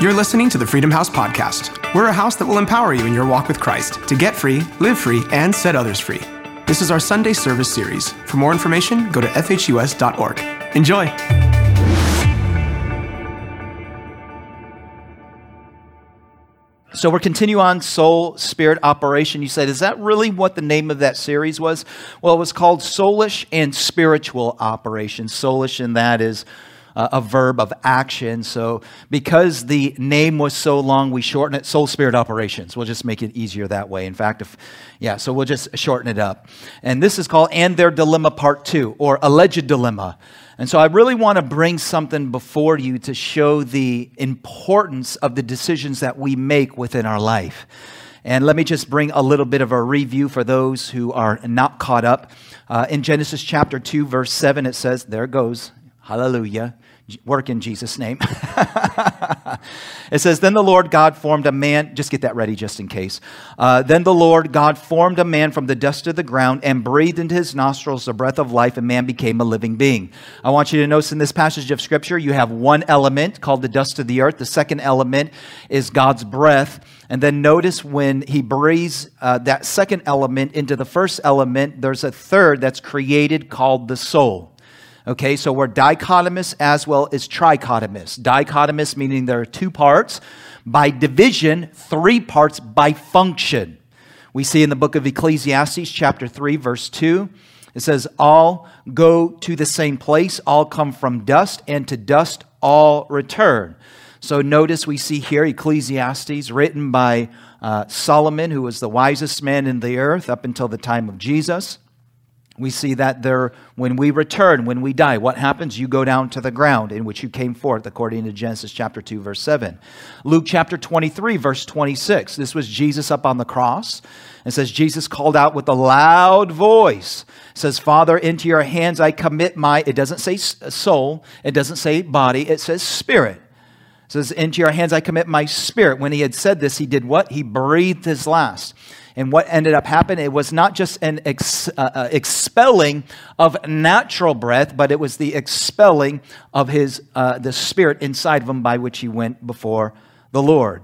You're listening to the Freedom House Podcast. We're a house that will empower you in your walk with Christ to get free, live free, and set others free. This is our Sunday service series. For more information, go to FHUS.org. Enjoy! So we're continue on soul spirit operation. You said, is that really what the name of that series was? Well, it was called Soulish and Spiritual Operation. Soulish, and that is uh, a verb of action. So, because the name was so long, we shorten it Soul Spirit Operations. We'll just make it easier that way. In fact, if, yeah, so we'll just shorten it up. And this is called And Their Dilemma Part 2, or Alleged Dilemma. And so I really want to bring something before you to show the importance of the decisions that we make within our life. And let me just bring a little bit of a review for those who are not caught up. Uh, in Genesis chapter 2, verse 7, it says, There goes. Hallelujah. Work in Jesus' name. it says, Then the Lord God formed a man. Just get that ready just in case. Uh, then the Lord God formed a man from the dust of the ground and breathed into his nostrils the breath of life, and man became a living being. I want you to notice in this passage of Scripture, you have one element called the dust of the earth. The second element is God's breath. And then notice when he breathes uh, that second element into the first element, there's a third that's created called the soul. Okay, so we're dichotomous as well as trichotomous. Dichotomous meaning there are two parts. By division, three parts by function. We see in the book of Ecclesiastes, chapter 3, verse 2, it says, All go to the same place, all come from dust, and to dust all return. So notice we see here Ecclesiastes written by uh, Solomon, who was the wisest man in the earth up until the time of Jesus we see that there, when we return, when we die, what happens? You go down to the ground in which you came forth, according to Genesis chapter 2, verse 7. Luke chapter 23, verse 26. This was Jesus up on the cross. It says, Jesus called out with a loud voice. Says, Father, into your hands I commit my, it doesn't say soul, it doesn't say body, it says spirit. It says, Into your hands I commit my spirit. When he had said this, he did what? He breathed his last. And what ended up happening, it was not just an ex, uh, uh, expelling of natural breath, but it was the expelling of his, uh, the spirit inside of him by which he went before the Lord.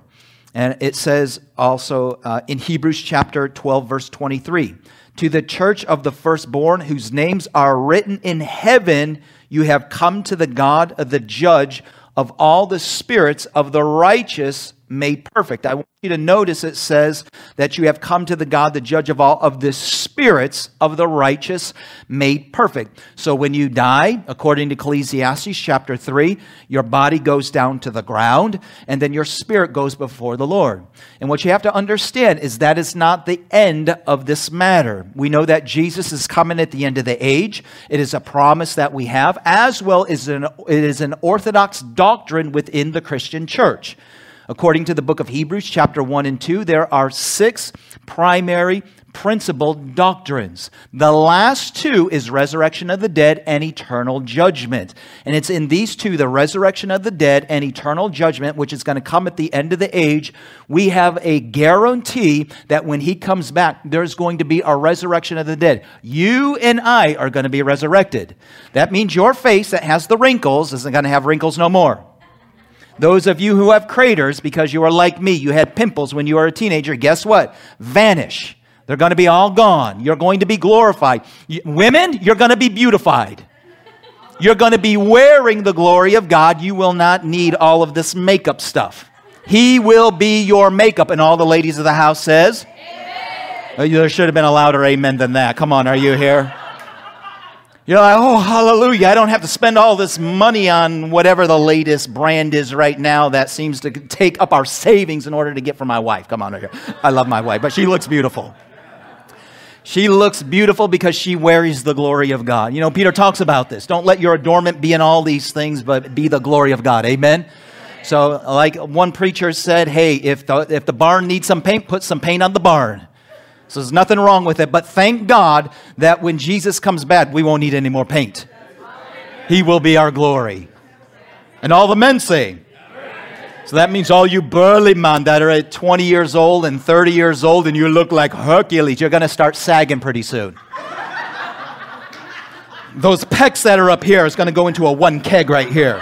And it says also uh, in Hebrews chapter 12, verse 23 To the church of the firstborn, whose names are written in heaven, you have come to the God of the judge of all the spirits of the righteous made perfect. I want you to notice it says that you have come to the God, the judge of all, of the spirits of the righteous made perfect. So when you die, according to Ecclesiastes chapter 3, your body goes down to the ground and then your spirit goes before the Lord. And what you have to understand is that is not the end of this matter. We know that Jesus is coming at the end of the age. It is a promise that we have, as well as an, it is an orthodox doctrine within the Christian church. According to the book of Hebrews, chapter 1 and 2, there are six primary principal doctrines. The last two is resurrection of the dead and eternal judgment. And it's in these two, the resurrection of the dead and eternal judgment, which is going to come at the end of the age, we have a guarantee that when he comes back, there's going to be a resurrection of the dead. You and I are going to be resurrected. That means your face that has the wrinkles isn't going to have wrinkles no more. Those of you who have craters, because you are like me, you had pimples when you were a teenager, guess what? Vanish. They're going to be all gone. You're going to be glorified. women, you're going to be beautified. You're going to be wearing the glory of God. You will not need all of this makeup stuff. He will be your makeup. And all the ladies of the house says, amen. Uh, there should have been a louder amen than that. Come on, are you here? You're like, oh, hallelujah. I don't have to spend all this money on whatever the latest brand is right now that seems to take up our savings in order to get for my wife. Come on over here. I love my wife, but she looks beautiful. She looks beautiful because she wears the glory of God. You know, Peter talks about this. Don't let your adornment be in all these things, but be the glory of God. Amen? So, like one preacher said, hey, if the, if the barn needs some paint, put some paint on the barn. So there's nothing wrong with it. But thank God that when Jesus comes back, we won't need any more paint. He will be our glory. And all the men say, so that means all you burly men that are at 20 years old and 30 years old and you look like Hercules, you're going to start sagging pretty soon. Those pecs that are up here is going to go into a one keg right here.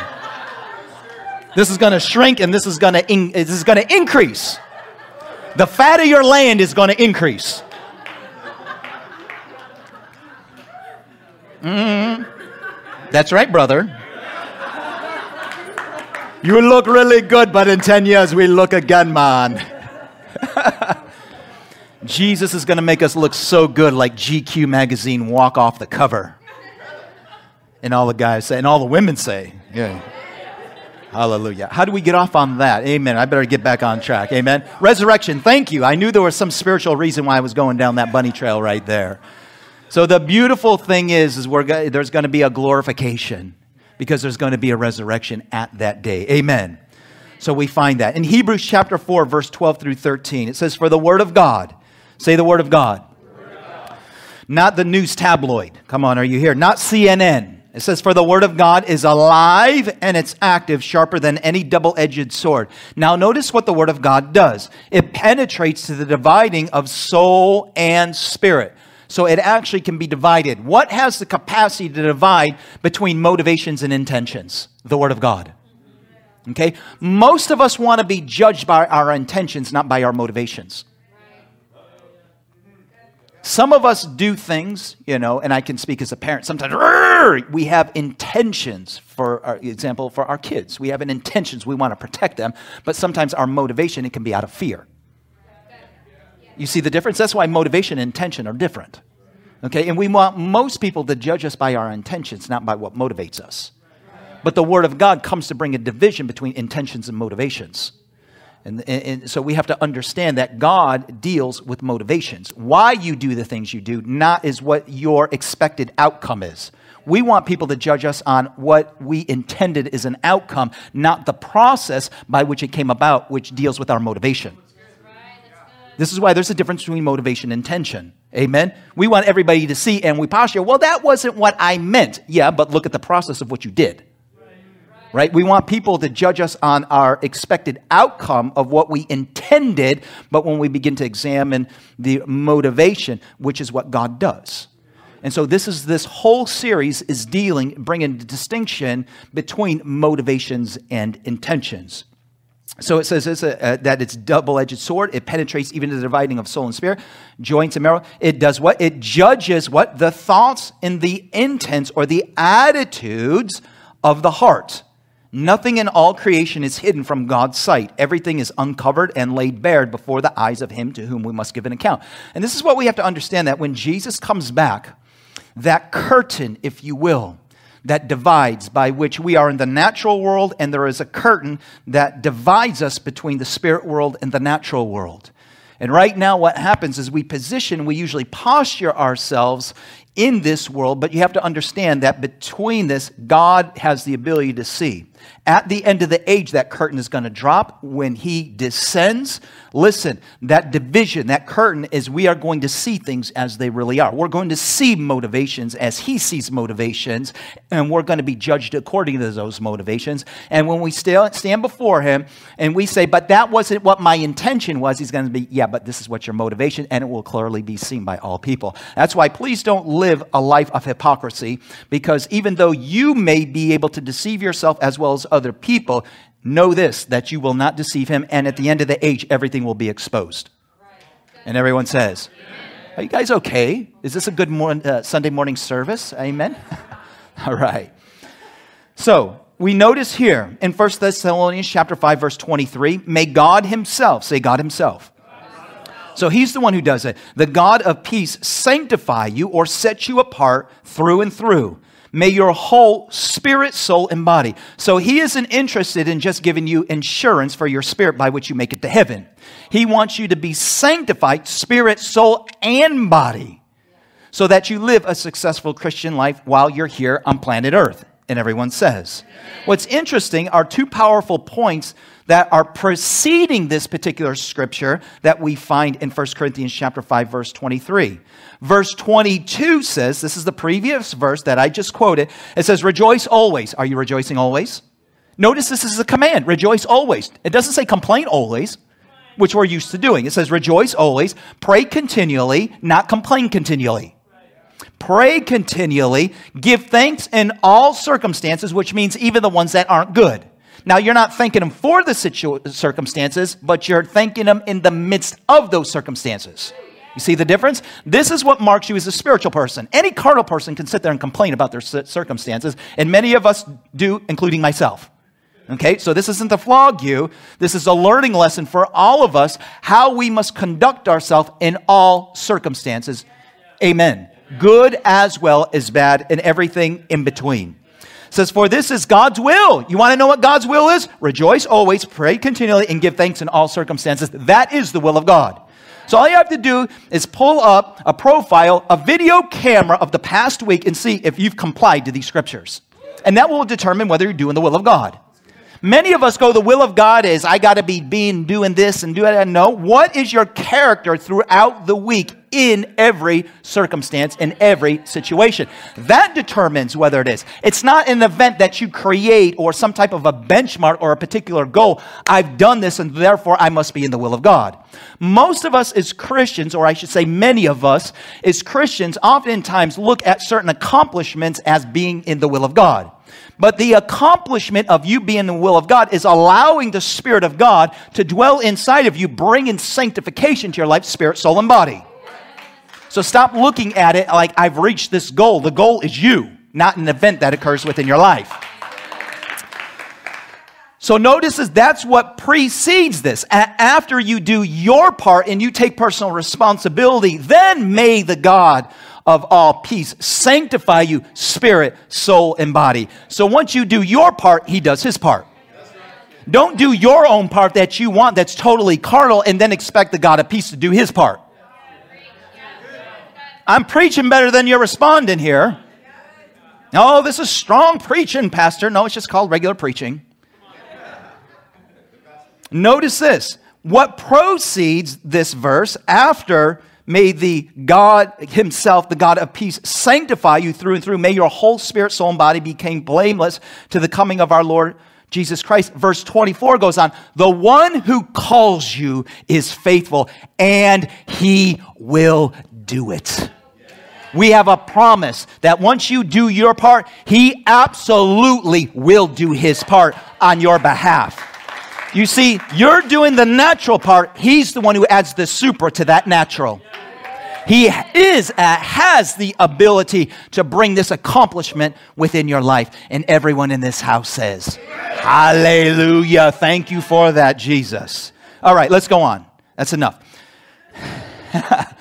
This is going to shrink and this is going to this is going to increase. The fat of your land is going to increase. Mm-hmm. That's right, brother. You look really good, but in 10 years we look again, man. Jesus is going to make us look so good like GQ magazine walk off the cover. And all the guys say, and all the women say, yeah. Hallelujah. How do we get off on that? Amen. I better get back on track. Amen. Resurrection. Thank you. I knew there was some spiritual reason why I was going down that bunny trail right there. So the beautiful thing is, is we're, there's going to be a glorification because there's going to be a resurrection at that day. Amen. So we find that. In Hebrews chapter 4, verse 12 through 13, it says, For the word of God, say the word of God, word of God. not the news tabloid. Come on, are you here? Not CNN. It says, For the word of God is alive and it's active, sharper than any double edged sword. Now, notice what the word of God does it penetrates to the dividing of soul and spirit. So it actually can be divided. What has the capacity to divide between motivations and intentions? The Word of God. Okay? Most of us want to be judged by our intentions, not by our motivations. Some of us do things, you know, and I can speak as a parent. Sometimes we have intentions, for our, example, for our kids. We have an intentions, we want to protect them, but sometimes our motivation, it can be out of fear. You see the difference? That's why motivation and intention are different. Okay, and we want most people to judge us by our intentions, not by what motivates us. But the Word of God comes to bring a division between intentions and motivations. And, and, and, so we have to understand that God deals with motivations. Why you do the things you do, not is what your expected outcome is. We want people to judge us on what we intended is an outcome, not the process by which it came about, which deals with our motivation. This is why there's a difference between motivation and intention. Amen. We want everybody to see and we posture, well, that wasn't what I meant. Yeah, but look at the process of what you did. Right? We want people to judge us on our expected outcome of what we intended, but when we begin to examine the motivation, which is what God does. And so this is this whole series is dealing bringing distinction between motivations and intentions. So it says uh, uh, that it's double-edged sword. It penetrates even to the dividing of soul and spirit, joints and marrow. It does what? It judges what? The thoughts and the intents or the attitudes of the heart. Nothing in all creation is hidden from God's sight. Everything is uncovered and laid bare before the eyes of him to whom we must give an account. And this is what we have to understand that when Jesus comes back, that curtain, if you will, that divides, by which we are in the natural world, and there is a curtain that divides us between the spirit world and the natural world. And right now, what happens is we position, we usually posture ourselves in this world, but you have to understand that between this, God has the ability to see. At the end of the age, that curtain is going to drop when He descends. Listen, that division, that curtain is we are going to see things as they really are. We're going to see motivations as He sees motivations, and we're going to be judged according to those motivations. And when we stand before Him and we say, But that wasn't what my intention was, He's going to be, Yeah, but this is what your motivation, and it will clearly be seen by all people. That's why please don't live a life of hypocrisy, because even though you may be able to deceive yourself as well as other people, know this that you will not deceive him, and at the end of the age, everything will be exposed. And everyone says, Are you guys okay? Is this a good uh, Sunday morning service? Amen? All right. So, we notice here in 1 Thessalonians chapter 5 verse 23, may God himself, say God himself. So he's the one who does it. The God of peace sanctify you or set you apart through and through May your whole spirit, soul, and body. So he isn't interested in just giving you insurance for your spirit by which you make it to heaven. He wants you to be sanctified, spirit, soul, and body, so that you live a successful Christian life while you're here on planet Earth. And everyone says. What's interesting are two powerful points that are preceding this particular scripture that we find in 1 Corinthians chapter 5 verse 23. Verse 22 says, this is the previous verse that I just quoted. It says rejoice always. Are you rejoicing always? Notice this is a command, rejoice always. It doesn't say complain always, which we're used to doing. It says rejoice always, pray continually, not complain continually. Pray continually, give thanks in all circumstances, which means even the ones that aren't good. Now, you're not thanking Him for the situ- circumstances, but you're thanking Him in the midst of those circumstances. You see the difference? This is what marks you as a spiritual person. Any carnal person can sit there and complain about their circumstances, and many of us do, including myself. Okay, so this isn't to flog you. This is a learning lesson for all of us how we must conduct ourselves in all circumstances. Amen. Good as well as bad, and everything in between. It says, For this is God's will. You want to know what God's will is? Rejoice always, pray continually, and give thanks in all circumstances. That is the will of God. So all you have to do is pull up a profile, a video camera of the past week, and see if you've complied to these scriptures. And that will determine whether you're doing the will of God. Many of us go, the will of God is I got to be being doing this and doing that. No, what is your character throughout the week in every circumstance, in every situation? That determines whether it is. It's not an event that you create or some type of a benchmark or a particular goal. I've done this and therefore I must be in the will of God. Most of us as Christians, or I should say many of us as Christians, oftentimes look at certain accomplishments as being in the will of God. But the accomplishment of you being in the will of God is allowing the Spirit of God to dwell inside of you, bringing sanctification to your life, spirit, soul, and body. So stop looking at it like I've reached this goal. The goal is you, not an event that occurs within your life. So notice is that's what precedes this. after you do your part and you take personal responsibility, then may the God of all peace sanctify you, spirit, soul, and body. So once you do your part, he does his part. Don't do your own part that you want that's totally carnal and then expect the God of peace to do his part. I'm preaching better than you're responding here. Oh, this is strong preaching, Pastor. No, it's just called regular preaching. Notice this. What proceeds this verse after May the God Himself, the God of peace, sanctify you through and through. May your whole spirit, soul, and body become blameless to the coming of our Lord Jesus Christ. Verse 24 goes on The one who calls you is faithful, and He will do it. We have a promise that once you do your part, He absolutely will do His part on your behalf. You see, you're doing the natural part, He's the one who adds the super to that natural. He is, uh, has the ability to bring this accomplishment within your life. And everyone in this house says, Hallelujah. Thank you for that, Jesus. All right, let's go on. That's enough.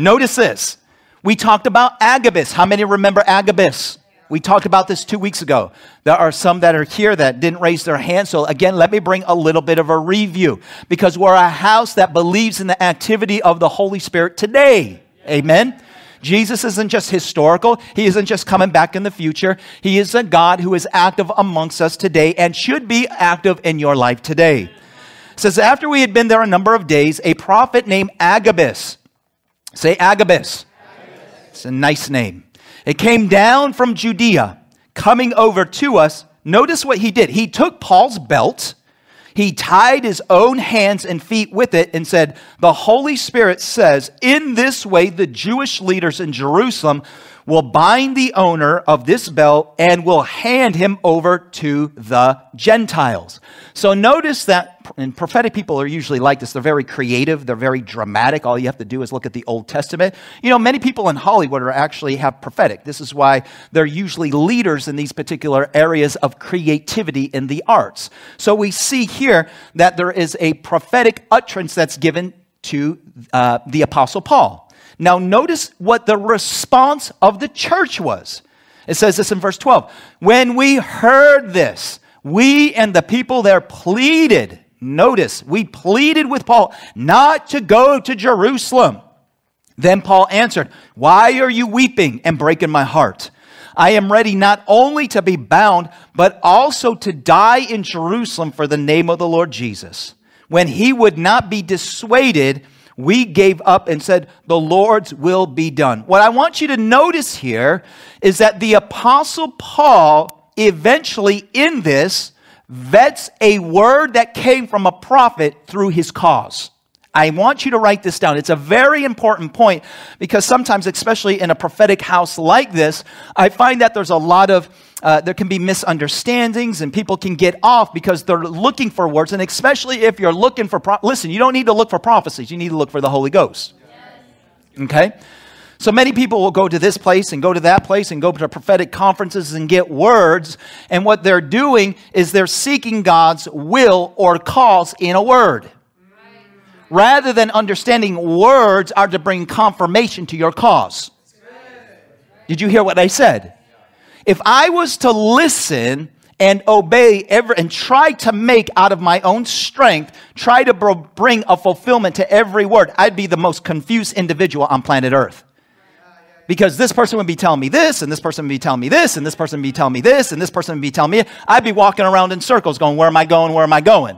Notice this. We talked about Agabus. How many remember Agabus? We talked about this two weeks ago. There are some that are here that didn't raise their hand. So, again, let me bring a little bit of a review because we're a house that believes in the activity of the Holy Spirit today. Amen. Jesus isn't just historical. He isn't just coming back in the future. He is a God who is active amongst us today and should be active in your life today. It says, after we had been there a number of days, a prophet named Agabus, say Agabus. Agabus. It's a nice name. It came down from Judea, coming over to us. Notice what he did. He took Paul's belt he tied his own hands and feet with it and said, The Holy Spirit says, In this way, the Jewish leaders in Jerusalem will bind the owner of this belt and will hand him over to the Gentiles. So notice that, and prophetic people are usually like this. They're very creative, they're very dramatic. All you have to do is look at the Old Testament. You know, many people in Hollywood are actually have prophetic. This is why they're usually leaders in these particular areas of creativity in the arts. So we see here that there is a prophetic utterance that's given to uh, the Apostle Paul. Now, notice what the response of the church was. It says this in verse 12. When we heard this, we and the people there pleaded. Notice, we pleaded with Paul not to go to Jerusalem. Then Paul answered, Why are you weeping and breaking my heart? I am ready not only to be bound, but also to die in Jerusalem for the name of the Lord Jesus. When he would not be dissuaded, we gave up and said, The Lord's will be done. What I want you to notice here is that the Apostle Paul eventually in this vets a word that came from a prophet through his cause. I want you to write this down. It's a very important point because sometimes, especially in a prophetic house like this, I find that there's a lot of, uh, there can be misunderstandings and people can get off because they're looking for words. And especially if you're looking for, pro- listen, you don't need to look for prophecies, you need to look for the Holy Ghost. Okay? So many people will go to this place and go to that place and go to prophetic conferences and get words. And what they're doing is they're seeking God's will or cause in a word. Rather than understanding words are to bring confirmation to your cause. Did you hear what I said? If I was to listen and obey every, and try to make out of my own strength, try to bring a fulfillment to every word, I'd be the most confused individual on planet Earth because this person would be telling me this, and this person would be telling me this, and this person would be telling me this, and this person would be telling me, I'd be walking around in circles going, Where am I going? Where am I going?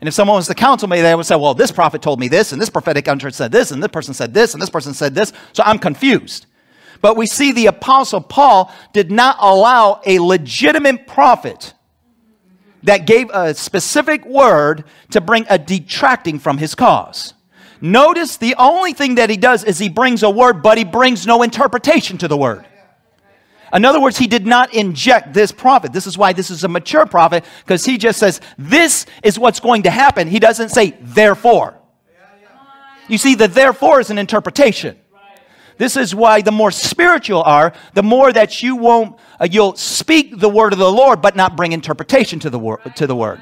And if someone was to counsel me, they would say, Well, this prophet told me this, and this prophetic utterance said this, and this person said this, and this person said this. So I'm confused. But we see the Apostle Paul did not allow a legitimate prophet that gave a specific word to bring a detracting from his cause. Notice the only thing that he does is he brings a word, but he brings no interpretation to the word. In other words, he did not inject this prophet. This is why this is a mature prophet, because he just says, This is what's going to happen. He doesn't say, Therefore. You see, the therefore is an interpretation. This is why the more spiritual are, the more that you won't, uh, you'll speak the word of the Lord, but not bring interpretation to the, wor- to the word.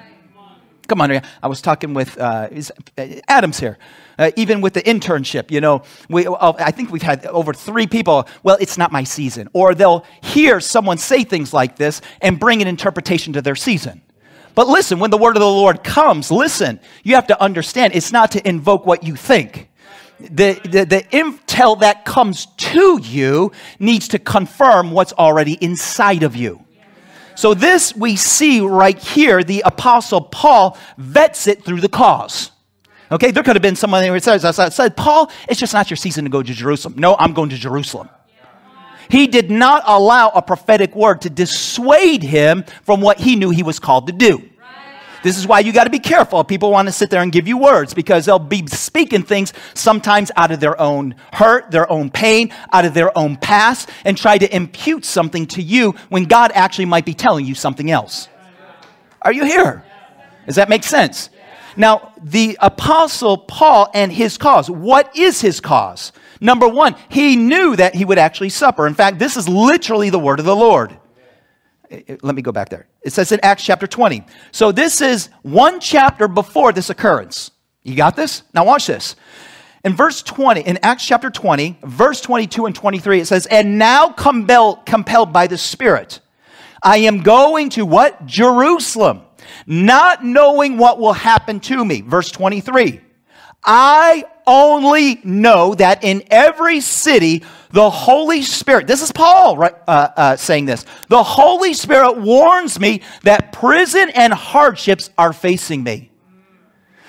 Come on, I was talking with uh, uh Adams here. Uh, even with the internship, you know, we, uh, I think we've had over three people, well, it's not my season. Or they'll hear someone say things like this and bring an interpretation to their season. But listen, when the word of the Lord comes, listen, you have to understand it's not to invoke what you think. The, the, the intel that comes to you needs to confirm what's already inside of you. So, this we see right here, the Apostle Paul vets it through the cause. Okay, there could have been someone who says, I said, Paul, it's just not your season to go to Jerusalem. No, I'm going to Jerusalem. He did not allow a prophetic word to dissuade him from what he knew he was called to do. This is why you got to be careful. People want to sit there and give you words because they'll be speaking things sometimes out of their own hurt, their own pain, out of their own past, and try to impute something to you when God actually might be telling you something else. Are you here? Does that make sense? Now, the Apostle Paul and his cause. What is his cause? Number one, he knew that he would actually suffer. In fact, this is literally the word of the Lord. Let me go back there. It says in Acts chapter 20. So this is one chapter before this occurrence. You got this? Now watch this. In verse 20, in Acts chapter 20, verse 22 and 23, it says, And now compelled, compelled by the Spirit, I am going to what? Jerusalem not knowing what will happen to me. Verse 23. I only know that in every city, the Holy Spirit, this is Paul right, uh, uh, saying this, the Holy Spirit warns me that prison and hardships are facing me.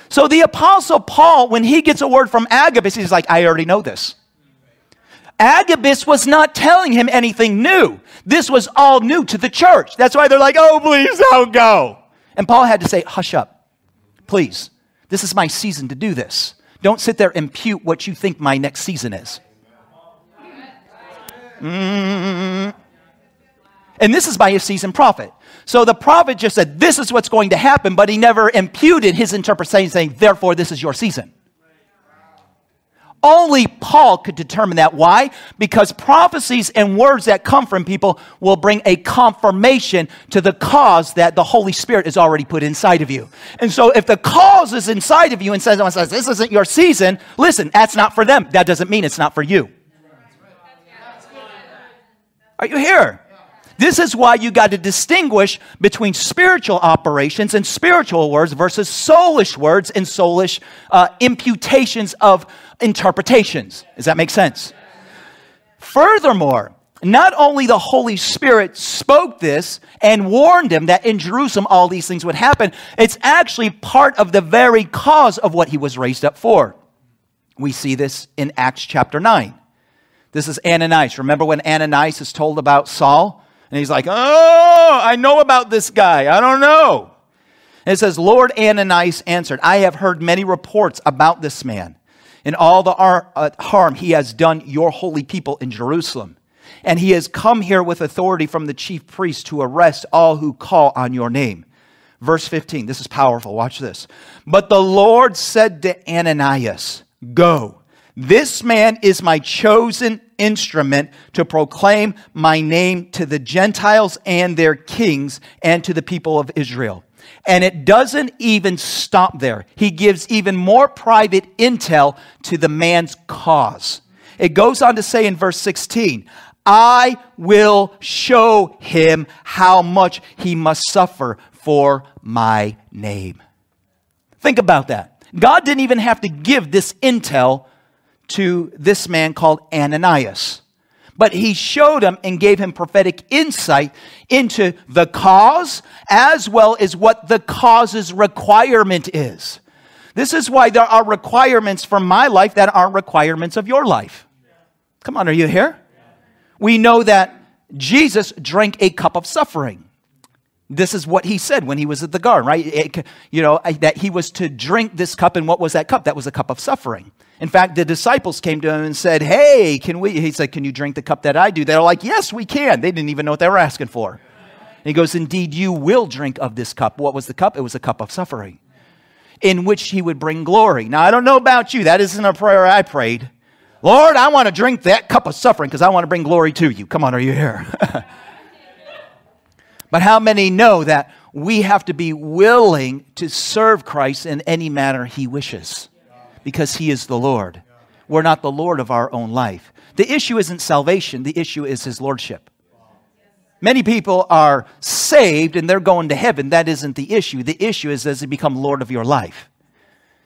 So the Apostle Paul, when he gets a word from Agabus, he's like, I already know this. Agabus was not telling him anything new. This was all new to the church. That's why they're like, oh, please don't go. And Paul had to say, Hush up, please. This is my season to do this. Don't sit there and impute what you think my next season is. Mm. And this is by a seasoned prophet. So the prophet just said, This is what's going to happen, but he never imputed his interpretation, saying, Therefore, this is your season. Only Paul could determine that. Why? Because prophecies and words that come from people will bring a confirmation to the cause that the Holy Spirit has already put inside of you. And so if the cause is inside of you and says, says this isn't your season, listen, that's not for them. That doesn't mean it's not for you. Are you here? This is why you got to distinguish between spiritual operations and spiritual words versus soulish words and soulish uh, imputations of interpretations. Does that make sense? Furthermore, not only the Holy Spirit spoke this and warned him that in Jerusalem all these things would happen, it's actually part of the very cause of what he was raised up for. We see this in Acts chapter 9. This is Ananias. Remember when Ananias is told about Saul? And he's like, Oh, I know about this guy. I don't know. And it says, Lord Ananias answered, I have heard many reports about this man and all the uh, harm he has done your holy people in Jerusalem. And he has come here with authority from the chief priest to arrest all who call on your name. Verse 15, this is powerful. Watch this. But the Lord said to Ananias, Go. This man is my chosen instrument to proclaim my name to the Gentiles and their kings and to the people of Israel. And it doesn't even stop there. He gives even more private intel to the man's cause. It goes on to say in verse 16, I will show him how much he must suffer for my name. Think about that. God didn't even have to give this intel to this man called Ananias. But he showed him and gave him prophetic insight into the cause as well as what the cause's requirement is. This is why there are requirements for my life that aren't requirements of your life. Come on, are you here? We know that Jesus drank a cup of suffering. This is what he said when he was at the garden, right? It, you know, that he was to drink this cup, and what was that cup? That was a cup of suffering. In fact, the disciples came to him and said, Hey, can we? He said, Can you drink the cup that I do? They're like, Yes, we can. They didn't even know what they were asking for. And he goes, Indeed, you will drink of this cup. What was the cup? It was a cup of suffering in which he would bring glory. Now, I don't know about you. That isn't a prayer I prayed. Lord, I want to drink that cup of suffering because I want to bring glory to you. Come on, are you here? but how many know that we have to be willing to serve Christ in any manner he wishes? Because He is the Lord. We're not the Lord of our own life. The issue isn't salvation, the issue is His Lordship. Many people are saved and they're going to heaven. That isn't the issue. The issue is does He become Lord of your life?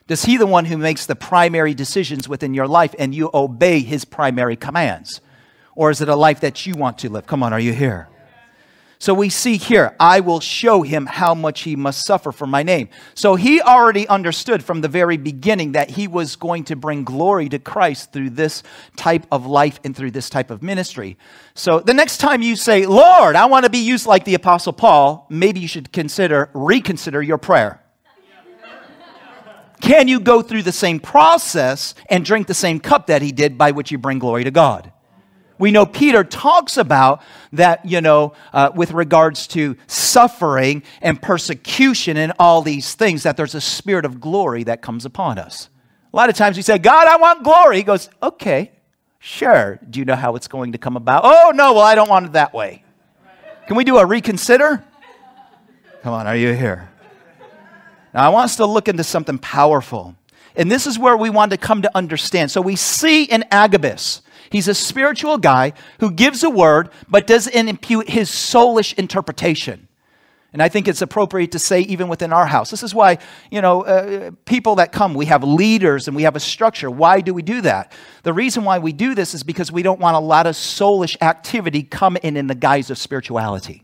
Does He the one who makes the primary decisions within your life and you obey His primary commands? Or is it a life that you want to live? Come on, are you here? So we see here, I will show him how much he must suffer for my name. So he already understood from the very beginning that he was going to bring glory to Christ through this type of life and through this type of ministry. So the next time you say, Lord, I want to be used like the Apostle Paul, maybe you should consider, reconsider your prayer. Can you go through the same process and drink the same cup that he did by which you bring glory to God? We know Peter talks about that, you know, uh, with regards to suffering and persecution and all these things, that there's a spirit of glory that comes upon us. A lot of times we say, God, I want glory. He goes, okay, sure. Do you know how it's going to come about? Oh, no, well, I don't want it that way. Can we do a reconsider? Come on, are you here? Now, I want us to look into something powerful. And this is where we want to come to understand. So we see in Agabus, He's a spiritual guy who gives a word but doesn't impute his soulish interpretation. And I think it's appropriate to say, even within our house. This is why, you know, uh, people that come, we have leaders and we have a structure. Why do we do that? The reason why we do this is because we don't want a lot of soulish activity come in in the guise of spirituality.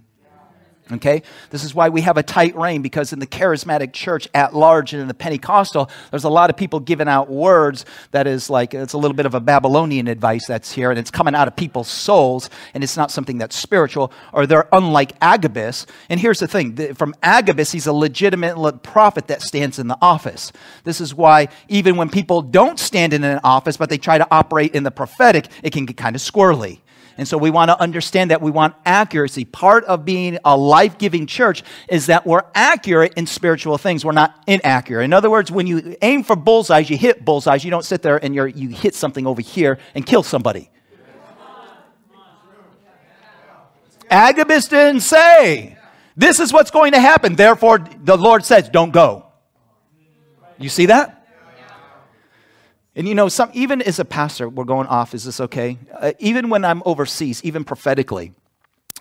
Okay? This is why we have a tight rein because in the charismatic church at large and in the Pentecostal, there's a lot of people giving out words that is like, it's a little bit of a Babylonian advice that's here and it's coming out of people's souls and it's not something that's spiritual or they're unlike Agabus. And here's the thing from Agabus, he's a legitimate prophet that stands in the office. This is why even when people don't stand in an office but they try to operate in the prophetic, it can get kind of squirrely. And so we want to understand that we want accuracy. Part of being a life giving church is that we're accurate in spiritual things. We're not inaccurate. In other words, when you aim for bullseyes, you hit bullseyes. You don't sit there and you hit something over here and kill somebody. Agabus didn't say, This is what's going to happen. Therefore, the Lord says, Don't go. You see that? And you know, some, even as a pastor, we're going off, is this okay? Uh, even when I'm overseas, even prophetically,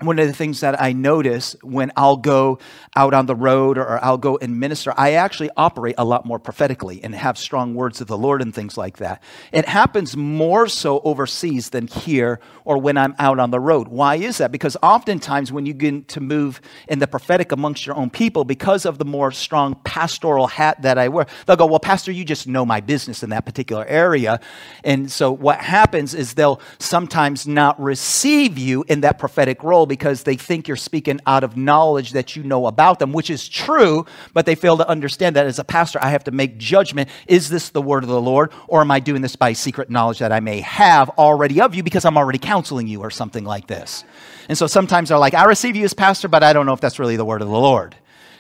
one of the things that I notice when I'll go out on the road or I'll go and minister, I actually operate a lot more prophetically and have strong words of the Lord and things like that. It happens more so overseas than here or when I'm out on the road. Why is that? Because oftentimes when you get to move in the prophetic amongst your own people, because of the more strong pastoral hat that I wear, they'll go, Well, Pastor, you just know my business in that particular area. And so what happens is they'll sometimes not receive you in that prophetic role because they think you're speaking out of knowledge that you know about them, which is true, but they fail to understand that as a pastor, I have to make judgment. Is this the word of the Lord, or am I doing this by secret knowledge that I may have already of you because I'm already counseling you or something like this? And so sometimes they're like, I receive you as pastor, but I don't know if that's really the word of the Lord.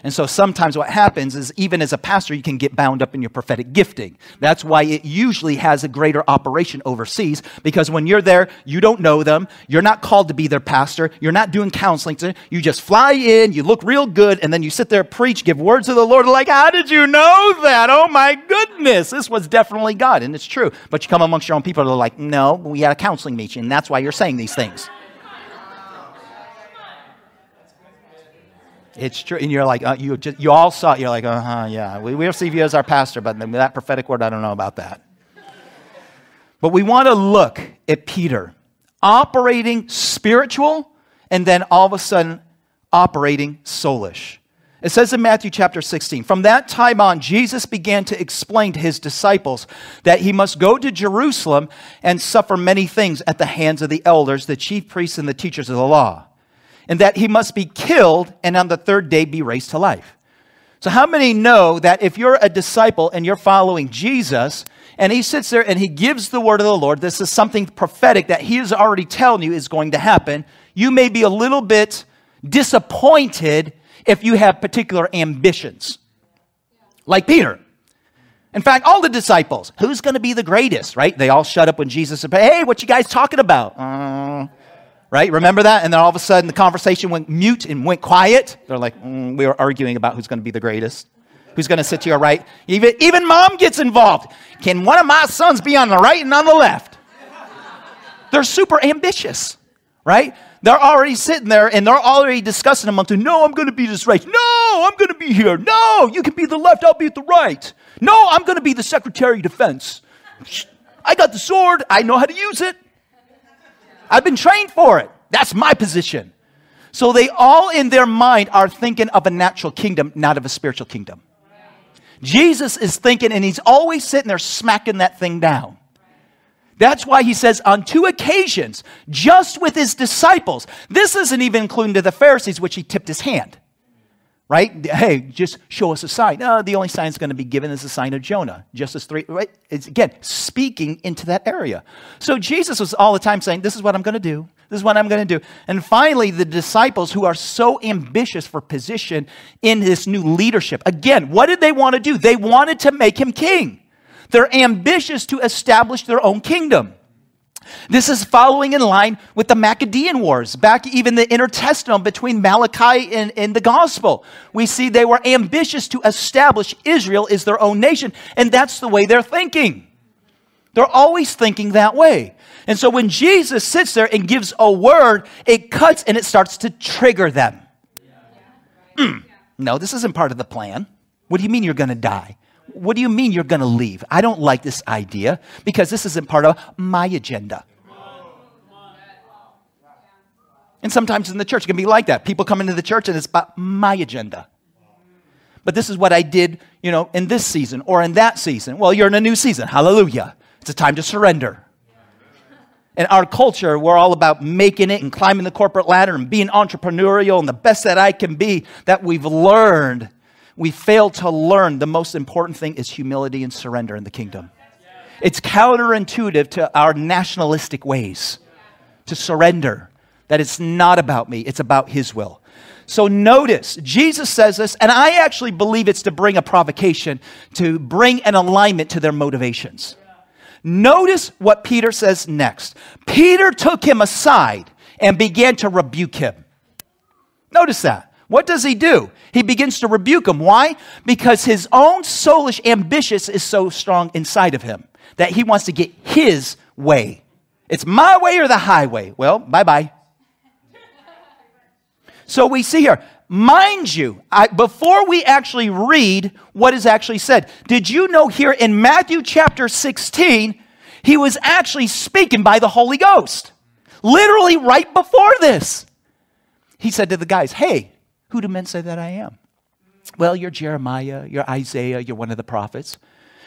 And so sometimes what happens is, even as a pastor, you can get bound up in your prophetic gifting. That's why it usually has a greater operation overseas, because when you're there, you don't know them. You're not called to be their pastor. You're not doing counseling. to. You just fly in, you look real good, and then you sit there, preach, give words of the Lord, like, How did you know that? Oh my goodness, this was definitely God. And it's true. But you come amongst your own people, they're like, No, we had a counseling meeting, and that's why you're saying these things. It's true. And you're like, uh, you, just, you all saw it. You're like, uh huh, yeah. We, we receive you as our pastor, but that prophetic word, I don't know about that. But we want to look at Peter operating spiritual and then all of a sudden operating soulish. It says in Matthew chapter 16, from that time on, Jesus began to explain to his disciples that he must go to Jerusalem and suffer many things at the hands of the elders, the chief priests, and the teachers of the law and that he must be killed and on the third day be raised to life. So, how many know that if you're a disciple and you're following Jesus, and he sits there and he gives the word of the Lord, this is something prophetic that he is already telling you is going to happen, you may be a little bit disappointed if you have particular ambitions. Like Peter. In fact, all the disciples, who's going to be the greatest, right? They all shut up when Jesus said, Hey, what you guys talking about? Uh, right? Remember that? And then all of a sudden the conversation went mute and went quiet. They're like, mm, we were arguing about who's going to be the greatest, who's going to sit to your right. Even, even mom gets involved. Can one of my sons be on the right and on the left? They're super ambitious, right? They're already sitting there and they're already discussing among them. No, I'm going to be this right. No, I'm going to be here. No, you can be the left. I'll be at the right. No, I'm going to be the Secretary of Defense. I got the sword. I know how to use it. I've been trained for it. That's my position. So they all in their mind are thinking of a natural kingdom, not of a spiritual kingdom. Jesus is thinking, and he's always sitting there smacking that thing down. That's why he says on two occasions, just with his disciples, this isn't even including to the Pharisees, which he tipped his hand right? Hey, just show us a sign. No, the only sign that's going to be given is the sign of Jonah. Just as three, right? It's again speaking into that area. So Jesus was all the time saying, This is what I'm going to do. This is what I'm going to do. And finally, the disciples who are so ambitious for position in this new leadership, again, what did they want to do? They wanted to make him king. They're ambitious to establish their own kingdom. This is following in line with the Maccabean Wars, back even the intertestamental between Malachi and, and, the gospel. We see they were ambitious to establish Israel as their own nation, and that's the way they're thinking. They're always thinking that way. And so when Jesus sits there and gives a word, it cuts and it starts to trigger them. Mm, no, this isn't part of the plan. What do you mean you're going to die? What do you mean you're going to leave? I don't like this idea because this isn't part of my agenda. And sometimes in the church, it can be like that. People come into the church and it's about my agenda. But this is what I did, you know, in this season or in that season. Well, you're in a new season. Hallelujah. It's a time to surrender. In our culture, we're all about making it and climbing the corporate ladder and being entrepreneurial and the best that I can be that we've learned we fail to learn the most important thing is humility and surrender in the kingdom. It's counterintuitive to our nationalistic ways to surrender, that it's not about me, it's about His will. So notice, Jesus says this, and I actually believe it's to bring a provocation, to bring an alignment to their motivations. Notice what Peter says next. Peter took him aside and began to rebuke him. Notice that. What does he do? He begins to rebuke him. Why? Because his own soulish ambition is so strong inside of him that he wants to get his way. It's my way or the highway. Well, bye bye. So we see here, mind you, I, before we actually read what is actually said, did you know here in Matthew chapter 16, he was actually speaking by the Holy Ghost? Literally right before this. He said to the guys, Hey, who do men say that I am? Well, you're Jeremiah, you're Isaiah, you're one of the prophets.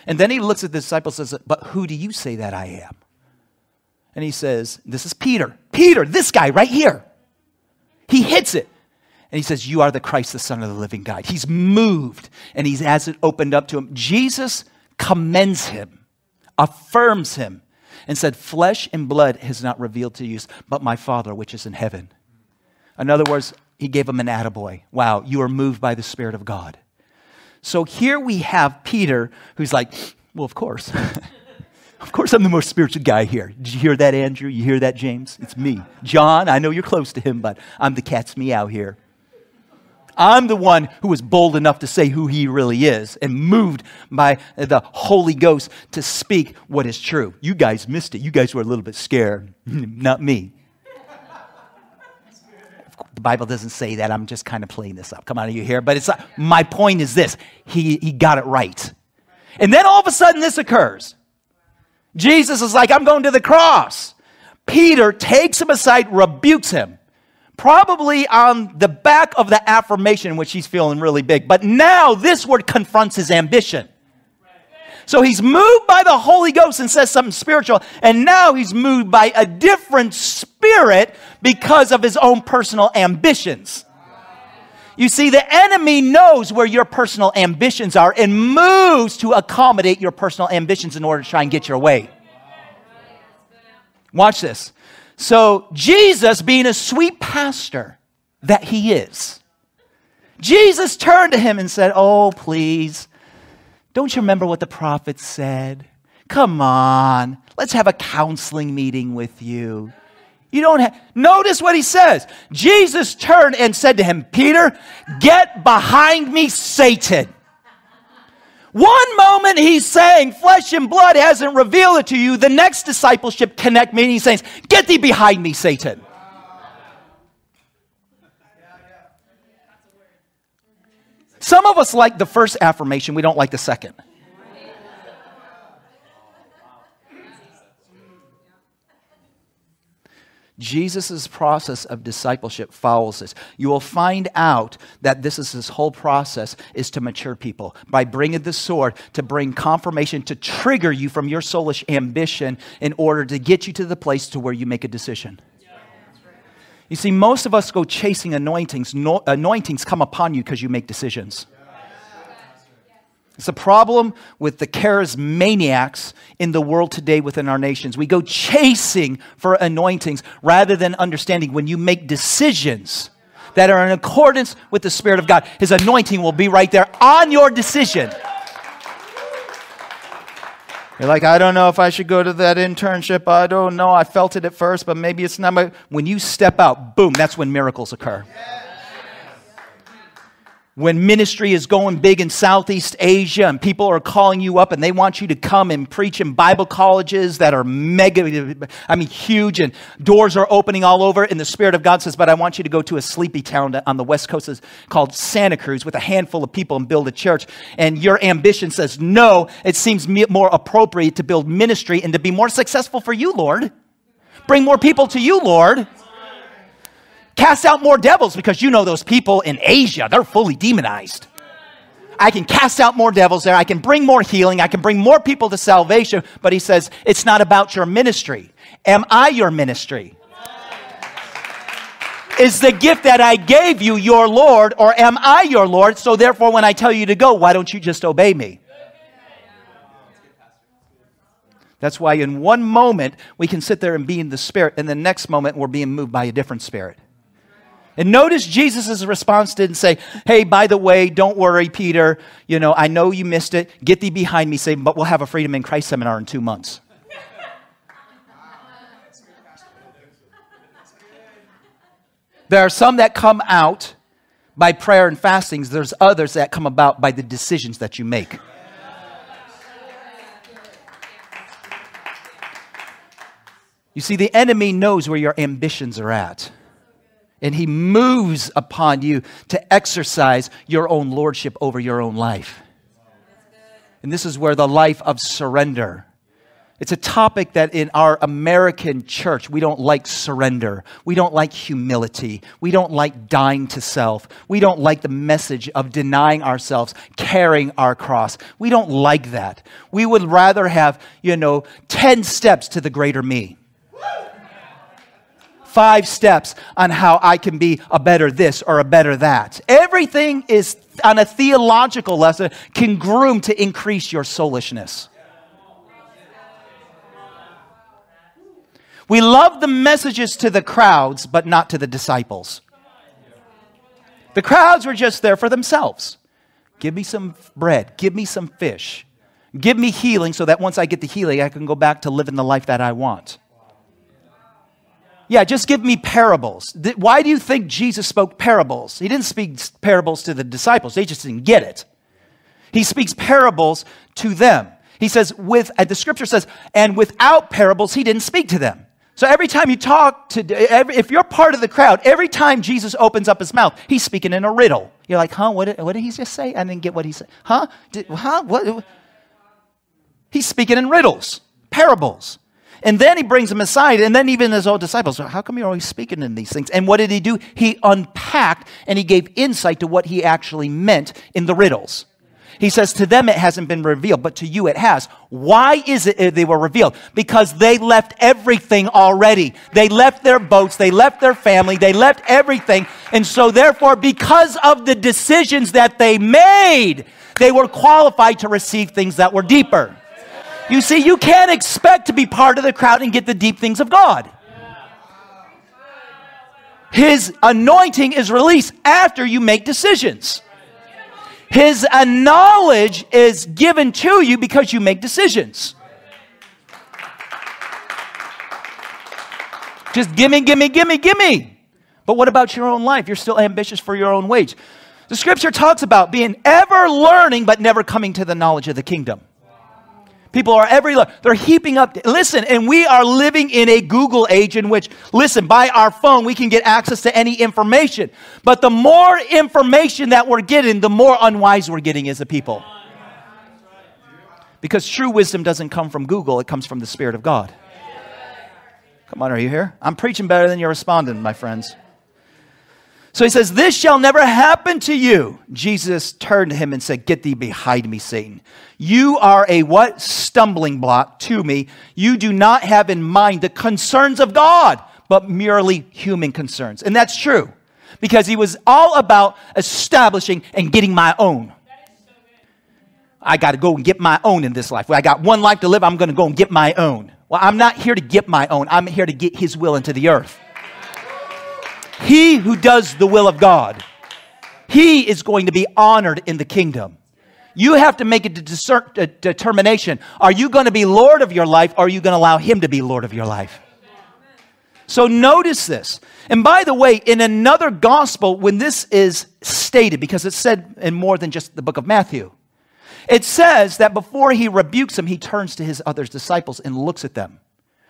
And then he looks at the disciples and says, But who do you say that I am? And he says, This is Peter. Peter, this guy right here. He hits it. And he says, You are the Christ, the Son of the living God. He's moved and he has it opened up to him. Jesus commends him, affirms him, and said, Flesh and blood has not revealed to you, but my Father which is in heaven. In other words, he gave him an attaboy. Wow, you are moved by the Spirit of God. So here we have Peter, who's like, Well, of course. of course, I'm the most spiritual guy here. Did you hear that, Andrew? You hear that, James? It's me. John, I know you're close to him, but I'm the cat's meow here. I'm the one who was bold enough to say who he really is and moved by the Holy Ghost to speak what is true. You guys missed it. You guys were a little bit scared. Not me. The Bible doesn't say that. I'm just kind of playing this up. Come on, are you here? But it's my point is this he, he got it right. And then all of a sudden, this occurs. Jesus is like, I'm going to the cross. Peter takes him aside, rebukes him probably on the back of the affirmation, which he's feeling really big. But now this word confronts his ambition. So he's moved by the Holy Ghost and says something spiritual, and now he's moved by a different spirit because of his own personal ambitions. You see, the enemy knows where your personal ambitions are and moves to accommodate your personal ambitions in order to try and get your way. Watch this. So, Jesus, being a sweet pastor that he is, Jesus turned to him and said, Oh, please, don't you remember what the prophet said? Come on, let's have a counseling meeting with you. You don't have, notice what he says. Jesus turned and said to him, Peter, get behind me, Satan. One moment he's saying, flesh and blood hasn't revealed it to you. The next discipleship connect meeting, he's saying, get thee behind me, Satan. Some of us like the first affirmation, we don't like the second. Jesus' process of discipleship follows this. You will find out that this is his whole process is to mature people by bringing the sword to bring confirmation to trigger you from your soulish ambition in order to get you to the place to where you make a decision. You see, most of us go chasing anointings. No, anointings come upon you because you make decisions. It's a problem with the charismaniacs in the world today within our nations. We go chasing for anointings rather than understanding when you make decisions that are in accordance with the Spirit of God, His anointing will be right there on your decision. You're like, I don't know if I should go to that internship. I don't know. I felt it at first, but maybe it's not my. When you step out, boom, that's when miracles occur. Yeah when ministry is going big in Southeast Asia and people are calling you up and they want you to come and preach in Bible colleges that are mega, I mean, huge, and doors are opening all over. And the Spirit of God says, But I want you to go to a sleepy town on the West Coast called Santa Cruz with a handful of people and build a church. And your ambition says, No, it seems more appropriate to build ministry and to be more successful for you, Lord. Bring more people to you, Lord. Cast out more devils because you know those people in Asia, they're fully demonized. I can cast out more devils there. I can bring more healing. I can bring more people to salvation. But he says, it's not about your ministry. Am I your ministry? Is the gift that I gave you your Lord, or am I your Lord? So therefore, when I tell you to go, why don't you just obey me? That's why in one moment we can sit there and be in the Spirit, and the next moment we're being moved by a different Spirit. And notice Jesus' response didn't say, Hey, by the way, don't worry, Peter. You know, I know you missed it. Get thee behind me, Satan, but we'll have a Freedom in Christ seminar in two months. There are some that come out by prayer and fastings, there's others that come about by the decisions that you make. You see, the enemy knows where your ambitions are at and he moves upon you to exercise your own lordship over your own life. And this is where the life of surrender. It's a topic that in our American church, we don't like surrender. We don't like humility. We don't like dying to self. We don't like the message of denying ourselves, carrying our cross. We don't like that. We would rather have, you know, 10 steps to the greater me. Five steps on how I can be a better this or a better that. Everything is on a theological lesson can groom to increase your soulishness. We love the messages to the crowds, but not to the disciples. The crowds were just there for themselves. Give me some bread, give me some fish, give me healing so that once I get the healing, I can go back to living the life that I want. Yeah, just give me parables. Why do you think Jesus spoke parables? He didn't speak parables to the disciples, they just didn't get it. He speaks parables to them. He says, with, the scripture says, and without parables, he didn't speak to them. So every time you talk to, every, if you're part of the crowd, every time Jesus opens up his mouth, he's speaking in a riddle. You're like, huh? What did, what did he just say? I didn't get what he said. Huh? Did, huh? What? He's speaking in riddles, parables. And then he brings them aside, and then even his own disciples, how come you're always speaking in these things? And what did he do? He unpacked and he gave insight to what he actually meant in the riddles. He says, To them it hasn't been revealed, but to you it has. Why is it uh, they were revealed? Because they left everything already. They left their boats, they left their family, they left everything. And so, therefore, because of the decisions that they made, they were qualified to receive things that were deeper. You see, you can't expect to be part of the crowd and get the deep things of God. His anointing is released after you make decisions. His knowledge is given to you because you make decisions. Just gimme, gimme, gimme, gimme. But what about your own life? You're still ambitious for your own wage. The scripture talks about being ever learning but never coming to the knowledge of the kingdom. People are everywhere. They're heaping up. Listen, and we are living in a Google age in which, listen, by our phone, we can get access to any information. But the more information that we're getting, the more unwise we're getting as a people. Because true wisdom doesn't come from Google, it comes from the Spirit of God. Come on, are you here? I'm preaching better than you're responding, my friends. So he says, This shall never happen to you. Jesus turned to him and said, Get thee behind me, Satan. You are a what? Stumbling block to me. You do not have in mind the concerns of God, but merely human concerns. And that's true because he was all about establishing and getting my own. I got to go and get my own in this life. I got one life to live. I'm going to go and get my own. Well, I'm not here to get my own. I'm here to get his will into the earth. He who does the will of God, he is going to be honored in the kingdom. You have to make a, discern, a determination. Are you going to be Lord of your life or are you going to allow him to be Lord of your life? So notice this. And by the way, in another gospel, when this is stated, because it's said in more than just the book of Matthew, it says that before he rebukes them, he turns to his other disciples and looks at them.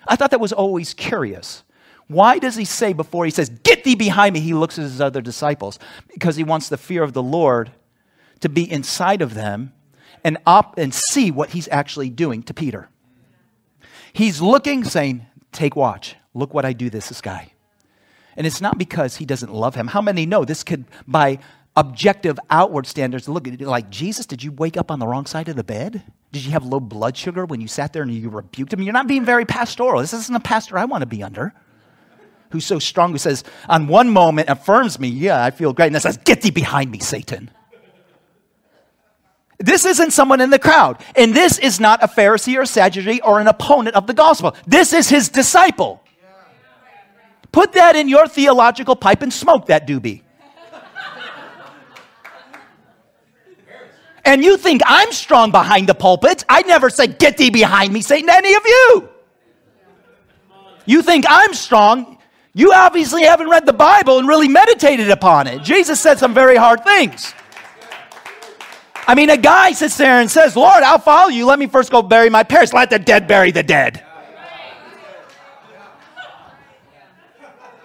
I thought that was always curious. Why does he say before he says, Get thee behind me, he looks at his other disciples? Because he wants the fear of the Lord to be inside of them and, op- and see what he's actually doing to Peter. He's looking, saying, Take watch. Look what I do this, this guy. And it's not because he doesn't love him. How many know this could, by objective outward standards, look at like, Jesus, did you wake up on the wrong side of the bed? Did you have low blood sugar when you sat there and you rebuked him? You're not being very pastoral. This isn't a pastor I want to be under who's so strong, who says, on one moment affirms me, yeah, I feel great, and then says, Get thee behind me, Satan. This isn't someone in the crowd. And this is not a Pharisee or a Sadducee or an opponent of the gospel. This is his disciple. Put that in your theological pipe and smoke that doobie. and you think I'm strong behind the pulpit. I never say, Get thee behind me, Satan, any of you. You think I'm strong. You obviously haven't read the Bible and really meditated upon it. Jesus said some very hard things. I mean, a guy sits there and says, Lord, I'll follow you. Let me first go bury my parents. Let the dead bury the dead.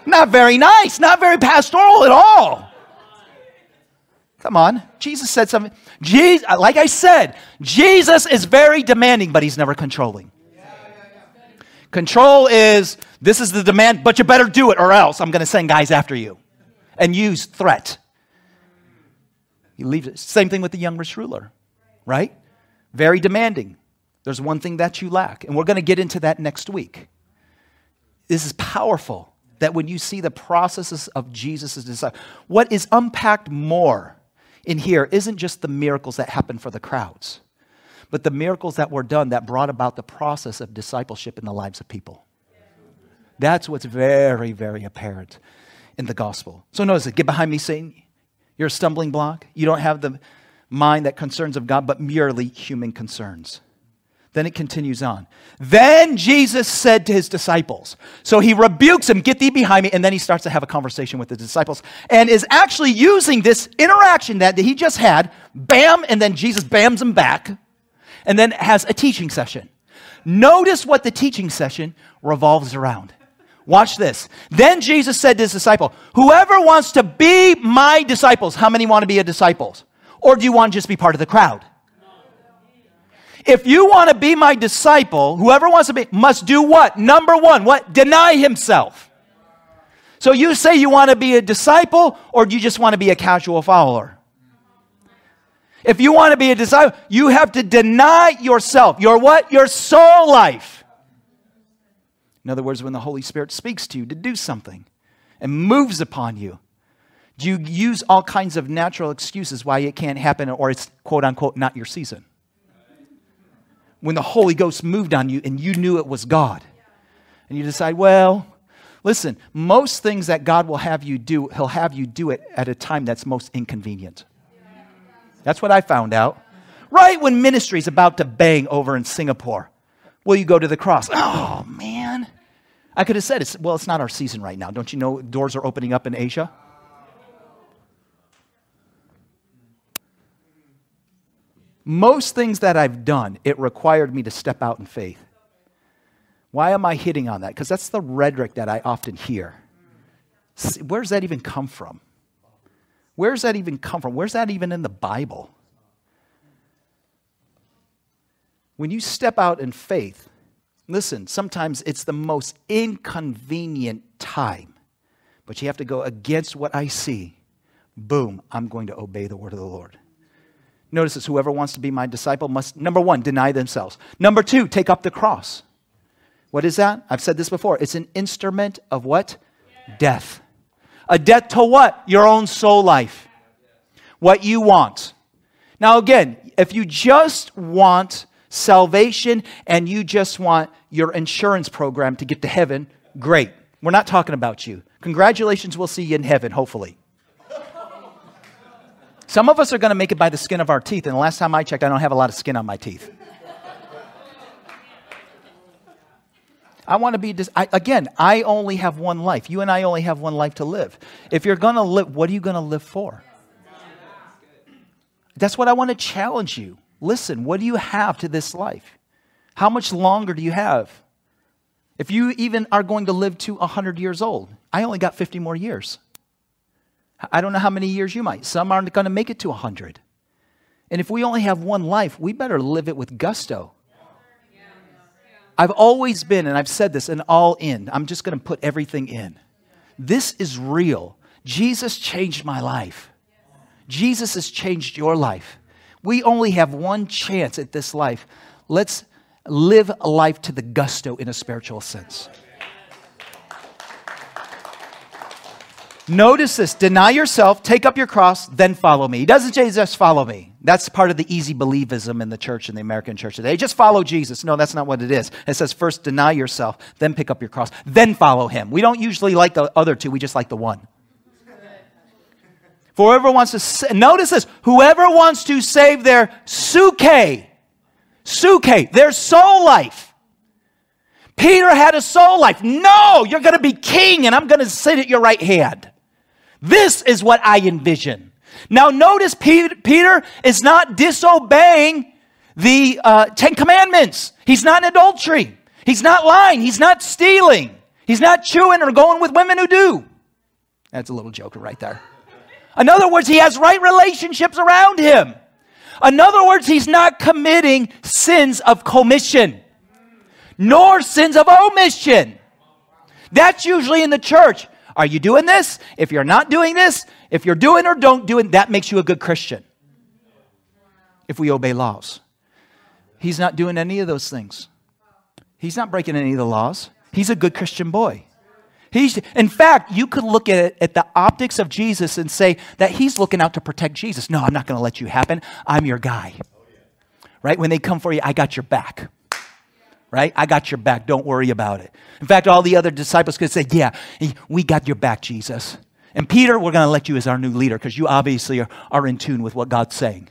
Not very nice, not very pastoral at all. Come on. Jesus said something. Jesus, like I said, Jesus is very demanding, but he's never controlling. Control is this is the demand, but you better do it or else I'm going to send guys after you and use threat. He leaves it. Same thing with the young rich ruler, right? Very demanding. There's one thing that you lack, and we're going to get into that next week. This is powerful. that when you see the processes of Jesus' disciples, what is unpacked more in here isn't just the miracles that happen for the crowds, but the miracles that were done that brought about the process of discipleship in the lives of people. That's what's very, very apparent in the gospel. So notice it. Get behind me, Satan. You're a stumbling block. You don't have the mind that concerns of God, but merely human concerns. Then it continues on. Then Jesus said to his disciples, so he rebukes him, get thee behind me, and then he starts to have a conversation with the disciples and is actually using this interaction that he just had, bam, and then Jesus bams him back, and then has a teaching session. Notice what the teaching session revolves around. Watch this. Then Jesus said to his disciple, Whoever wants to be my disciples, how many want to be a disciples? Or do you want to just be part of the crowd? If you want to be my disciple, whoever wants to be, must do what? Number one, what? Deny himself. So you say you want to be a disciple, or do you just want to be a casual follower? If you want to be a disciple, you have to deny yourself. Your what? Your soul life. In other words, when the Holy Spirit speaks to you to do something and moves upon you, do you use all kinds of natural excuses why it can't happen or it's quote unquote not your season? when the Holy Ghost moved on you and you knew it was God. And you decide, well, listen, most things that God will have you do, He'll have you do it at a time that's most inconvenient. That's what I found out. Right when ministry is about to bang over in Singapore, will you go to the cross? Oh, man. I could have said, it's, well, it's not our season right now. Don't you know doors are opening up in Asia? Most things that I've done, it required me to step out in faith. Why am I hitting on that? Because that's the rhetoric that I often hear. Where does that even come from? Where's that even come from? Where's that even in the Bible? When you step out in faith, listen, sometimes it's the most inconvenient time, but you have to go against what I see. Boom, I'm going to obey the word of the Lord. Notice this whoever wants to be my disciple must, number one, deny themselves. Number two, take up the cross. What is that? I've said this before. It's an instrument of what? Yeah. Death. A debt to what? Your own soul life. What you want. Now, again, if you just want salvation and you just want your insurance program to get to heaven, great. We're not talking about you. Congratulations, we'll see you in heaven, hopefully. Some of us are going to make it by the skin of our teeth, and the last time I checked, I don't have a lot of skin on my teeth. I want to be, dis- I, again, I only have one life. You and I only have one life to live. If you're going to live, what are you going to live for? That's what I want to challenge you. Listen, what do you have to this life? How much longer do you have? If you even are going to live to 100 years old, I only got 50 more years. I don't know how many years you might. Some aren't going to make it to 100. And if we only have one life, we better live it with gusto. I've always been, and I've said this, an all in. I'm just going to put everything in. This is real. Jesus changed my life. Jesus has changed your life. We only have one chance at this life. Let's live a life to the gusto in a spiritual sense. Notice this deny yourself, take up your cross, then follow me. He doesn't say just follow me. That's part of the easy believism in the church, in the American church today. Just follow Jesus. No, that's not what it is. It says first deny yourself, then pick up your cross, then follow him. We don't usually like the other two, we just like the one. For whoever wants to, notice this, whoever wants to save their psuche, psuche, their soul life. Peter had a soul life. No, you're going to be king and I'm going to sit at your right hand. This is what I envision. Now, notice Peter is not disobeying the uh, Ten Commandments. He's not in adultery. He's not lying. He's not stealing. He's not chewing or going with women who do. That's a little joker right there. In other words, he has right relationships around him. In other words, he's not committing sins of commission, nor sins of omission. That's usually in the church. Are you doing this? If you're not doing this, if you're doing or don't do it, that makes you a good Christian. If we obey laws. He's not doing any of those things. He's not breaking any of the laws. He's a good Christian boy. He's, in fact, you could look at at the optics of Jesus and say that he's looking out to protect Jesus. No, I'm not going to let you happen. I'm your guy. Right? When they come for you, I got your back. Right? I got your back. Don't worry about it. In fact, all the other disciples could say, Yeah, we got your back, Jesus. And Peter, we're going to let you as our new leader because you obviously are, are in tune with what God's saying.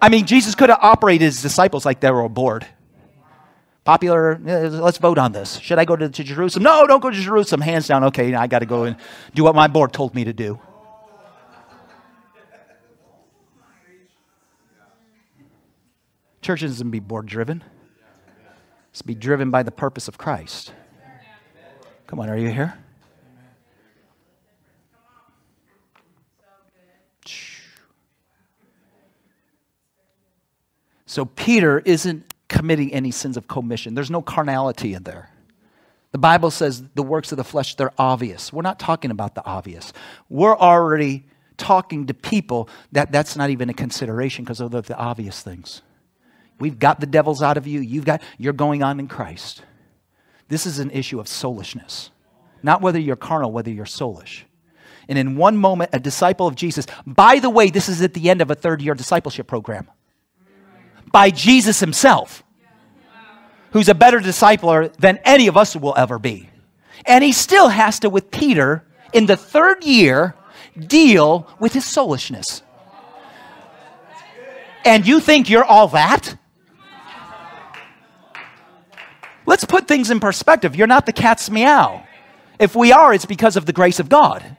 I mean, Jesus could have operated his disciples like they were board. Popular, eh, let's vote on this. Should I go to, to Jerusalem? No, don't go to Jerusalem. Hands down. Okay, I got to go and do what my board told me to do. Church doesn't be board driven. It's be driven by the purpose of Christ. Come on, are you here? So Peter isn't committing any sins of commission. There's no carnality in there. The Bible says the works of the flesh, they're obvious. We're not talking about the obvious. We're already talking to people that that's not even a consideration because of the obvious things. We've got the devils out of you. You've got, you're going on in Christ. This is an issue of soulishness. Not whether you're carnal, whether you're soulish. And in one moment, a disciple of Jesus, by the way, this is at the end of a third year discipleship program by Jesus himself, who's a better discipler than any of us will ever be. And he still has to, with Peter, in the third year, deal with his soulishness. And you think you're all that? Let's put things in perspective. You're not the cat's meow. If we are, it's because of the grace of God.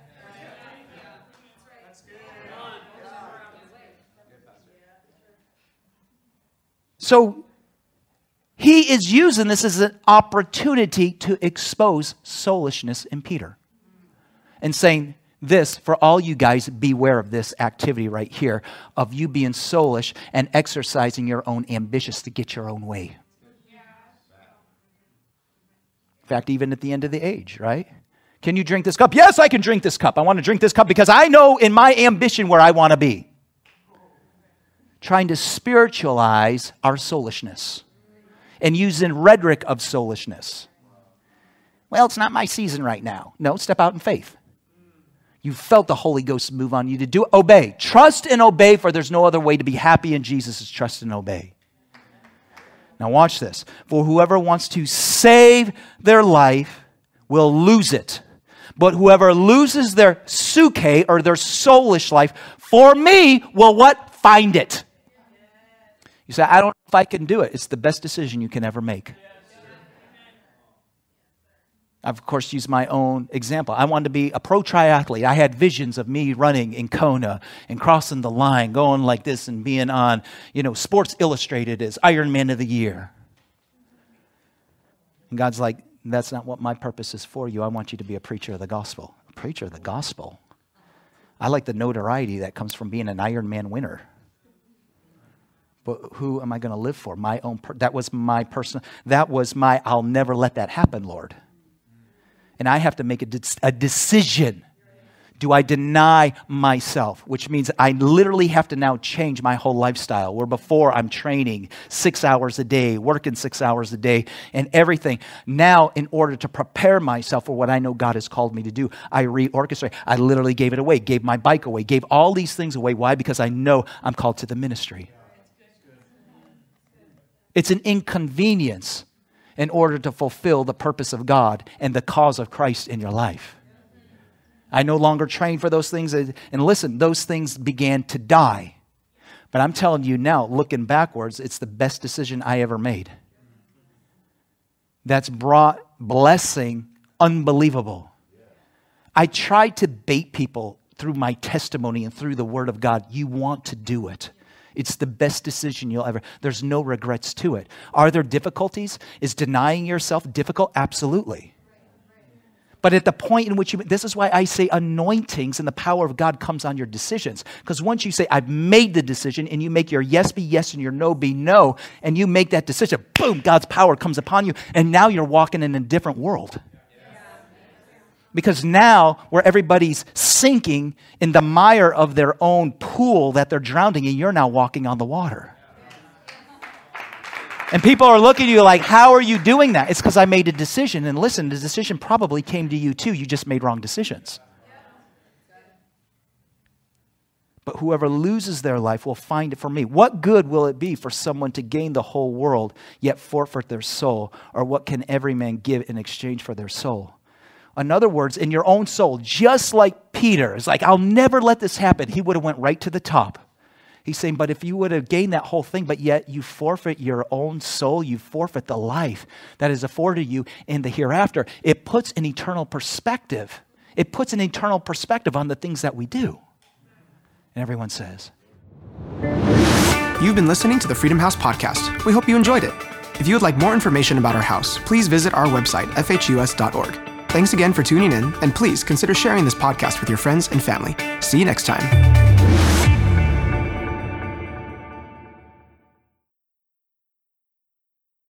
So he is using this as an opportunity to expose soulishness in Peter and saying, this, for all you guys, beware of this activity right here of you being soulish and exercising your own ambitions to get your own way. In fact, even at the end of the age, right? Can you drink this cup? Yes, I can drink this cup. I want to drink this cup because I know in my ambition where I want to be trying to spiritualize our soulishness and using rhetoric of soulishness. Well, it's not my season right now. No, step out in faith. You felt the Holy Ghost move on you to do obey. Trust and obey, for there's no other way to be happy in Jesus is trust and obey. Now, watch this. For whoever wants to save their life will lose it. But whoever loses their psuche or their soulish life, for me, will what? Find it. You say, I don't know if I can do it. It's the best decision you can ever make. I've, of course, used my own example. I wanted to be a pro triathlete. I had visions of me running in Kona and crossing the line, going like this and being on, you know, Sports Illustrated as Ironman of the Year. And God's like, that's not what my purpose is for you. I want you to be a preacher of the gospel. A preacher of the gospel. I like the notoriety that comes from being an Ironman winner. But who am I going to live for? My own. Per- that was my personal. That was my. I'll never let that happen, Lord. And I have to make a, de- a decision. Do I deny myself? Which means I literally have to now change my whole lifestyle. Where before I'm training six hours a day, working six hours a day, and everything. Now, in order to prepare myself for what I know God has called me to do, I reorchestrate. I literally gave it away, gave my bike away, gave all these things away. Why? Because I know I'm called to the ministry. It's an inconvenience in order to fulfill the purpose of God and the cause of Christ in your life. I no longer train for those things. And listen, those things began to die. But I'm telling you now, looking backwards, it's the best decision I ever made. That's brought blessing unbelievable. I tried to bait people through my testimony and through the Word of God. You want to do it. It's the best decision you'll ever. There's no regrets to it. Are there difficulties? Is denying yourself difficult? Absolutely. But at the point in which you, this is why I say anointings and the power of God comes on your decisions. Because once you say, I've made the decision, and you make your yes be yes and your no be no, and you make that decision, boom, God's power comes upon you, and now you're walking in a different world. Because now, where everybody's sinking in the mire of their own pool that they're drowning in, you're now walking on the water. And people are looking at you like, how are you doing that? It's because I made a decision. And listen, the decision probably came to you too. You just made wrong decisions. But whoever loses their life will find it for me. What good will it be for someone to gain the whole world, yet forfeit their soul? Or what can every man give in exchange for their soul? In other words, in your own soul, just like Peter, it's like, I'll never let this happen. He would have went right to the top. He's saying, but if you would have gained that whole thing, but yet you forfeit your own soul, you forfeit the life that is afforded you in the hereafter, it puts an eternal perspective. It puts an eternal perspective on the things that we do. And everyone says, You've been listening to the Freedom House podcast. We hope you enjoyed it. If you would like more information about our house, please visit our website, fhus.org. Thanks again for tuning in, and please consider sharing this podcast with your friends and family. See you next time.